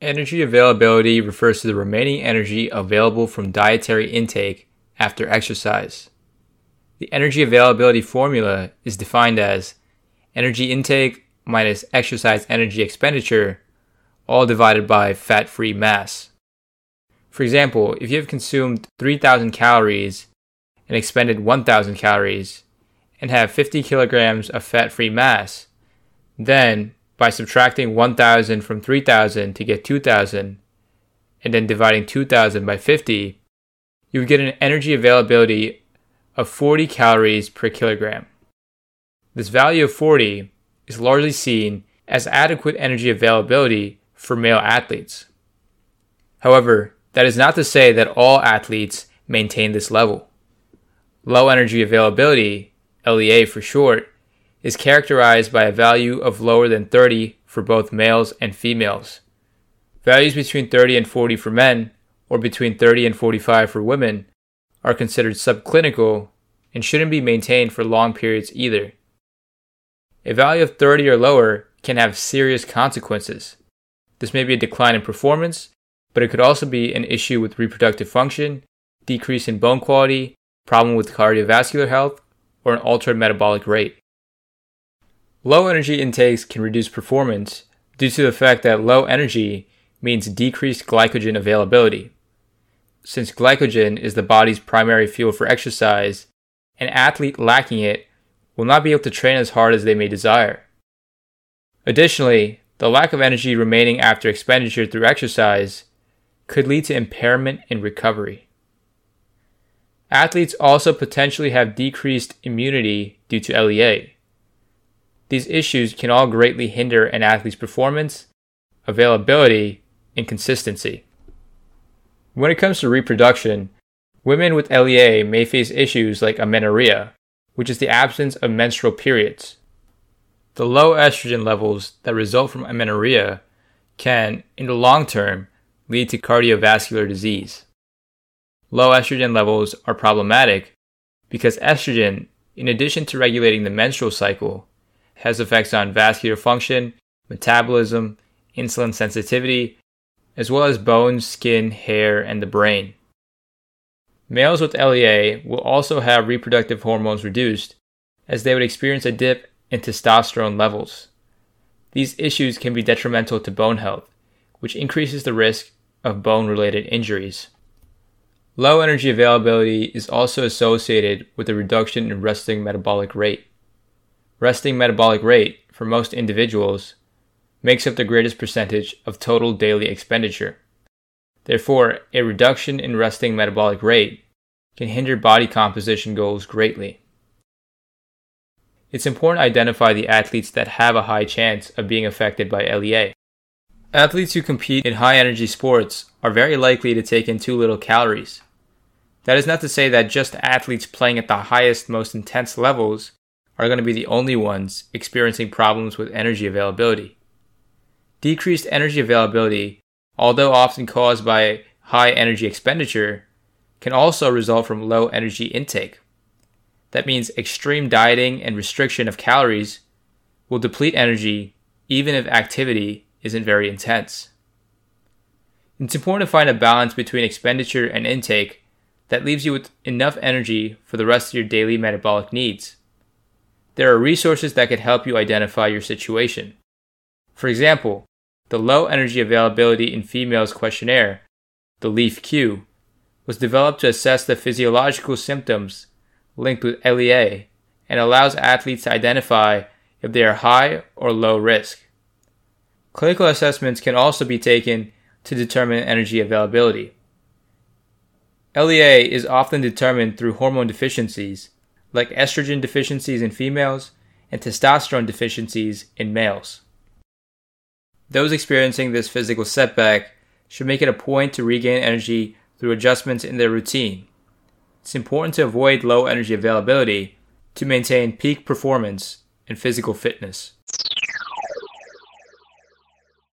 Energy availability refers to the remaining energy available from dietary intake after exercise. The energy availability formula is defined as energy intake minus exercise energy expenditure, all divided by fat free mass. For example, if you have consumed 3,000 calories and expended 1,000 calories and have 50 kilograms of fat free mass, then by subtracting 1000 from 3000 to get 2000, and then dividing 2000 by 50, you would get an energy availability of 40 calories per kilogram. This value of 40 is largely seen as adequate energy availability for male athletes. However, that is not to say that all athletes maintain this level. Low energy availability, LEA for short, is characterized by a value of lower than 30 for both males and females. Values between 30 and 40 for men, or between 30 and 45 for women, are considered subclinical and shouldn't be maintained for long periods either. A value of 30 or lower can have serious consequences. This may be a decline in performance, but it could also be an issue with reproductive function, decrease in bone quality, problem with cardiovascular health, or an altered metabolic rate. Low energy intakes can reduce performance due to the fact that low energy means decreased glycogen availability. Since glycogen is the body's primary fuel for exercise, an athlete lacking it will not be able to train as hard as they may desire. Additionally, the lack of energy remaining after expenditure through exercise could lead to impairment in recovery. Athletes also potentially have decreased immunity due to LEA. These issues can all greatly hinder an athlete's performance, availability, and consistency. When it comes to reproduction, women with LEA may face issues like amenorrhea, which is the absence of menstrual periods. The low estrogen levels that result from amenorrhea can, in the long term, lead to cardiovascular disease. Low estrogen levels are problematic because estrogen, in addition to regulating the menstrual cycle, has effects on vascular function, metabolism, insulin sensitivity, as well as bones, skin, hair, and the brain. Males with LEA will also have reproductive hormones reduced, as they would experience a dip in testosterone levels. These issues can be detrimental to bone health, which increases the risk of bone related injuries. Low energy availability is also associated with a reduction in resting metabolic rate resting metabolic rate for most individuals makes up the greatest percentage of total daily expenditure. Therefore, a reduction in resting metabolic rate can hinder body composition goals greatly. It's important to identify the athletes that have a high chance of being affected by LEA. Athletes who compete in high energy sports are very likely to take in too little calories. That is not to say that just athletes playing at the highest, most intense levels are going to be the only ones experiencing problems with energy availability. Decreased energy availability, although often caused by high energy expenditure, can also result from low energy intake. That means extreme dieting and restriction of calories will deplete energy even if activity isn't very intense. It's important to find a balance between expenditure and intake that leaves you with enough energy for the rest of your daily metabolic needs there are resources that could help you identify your situation. For example, the Low Energy Availability in Females questionnaire, the LEAF-Q, was developed to assess the physiological symptoms linked with LEA and allows athletes to identify if they are high or low risk. Clinical assessments can also be taken to determine energy availability. LEA is often determined through hormone deficiencies like estrogen deficiencies in females and testosterone deficiencies in males. Those experiencing this physical setback should make it a point to regain energy through adjustments in their routine. It's important to avoid low energy availability to maintain peak performance and physical fitness.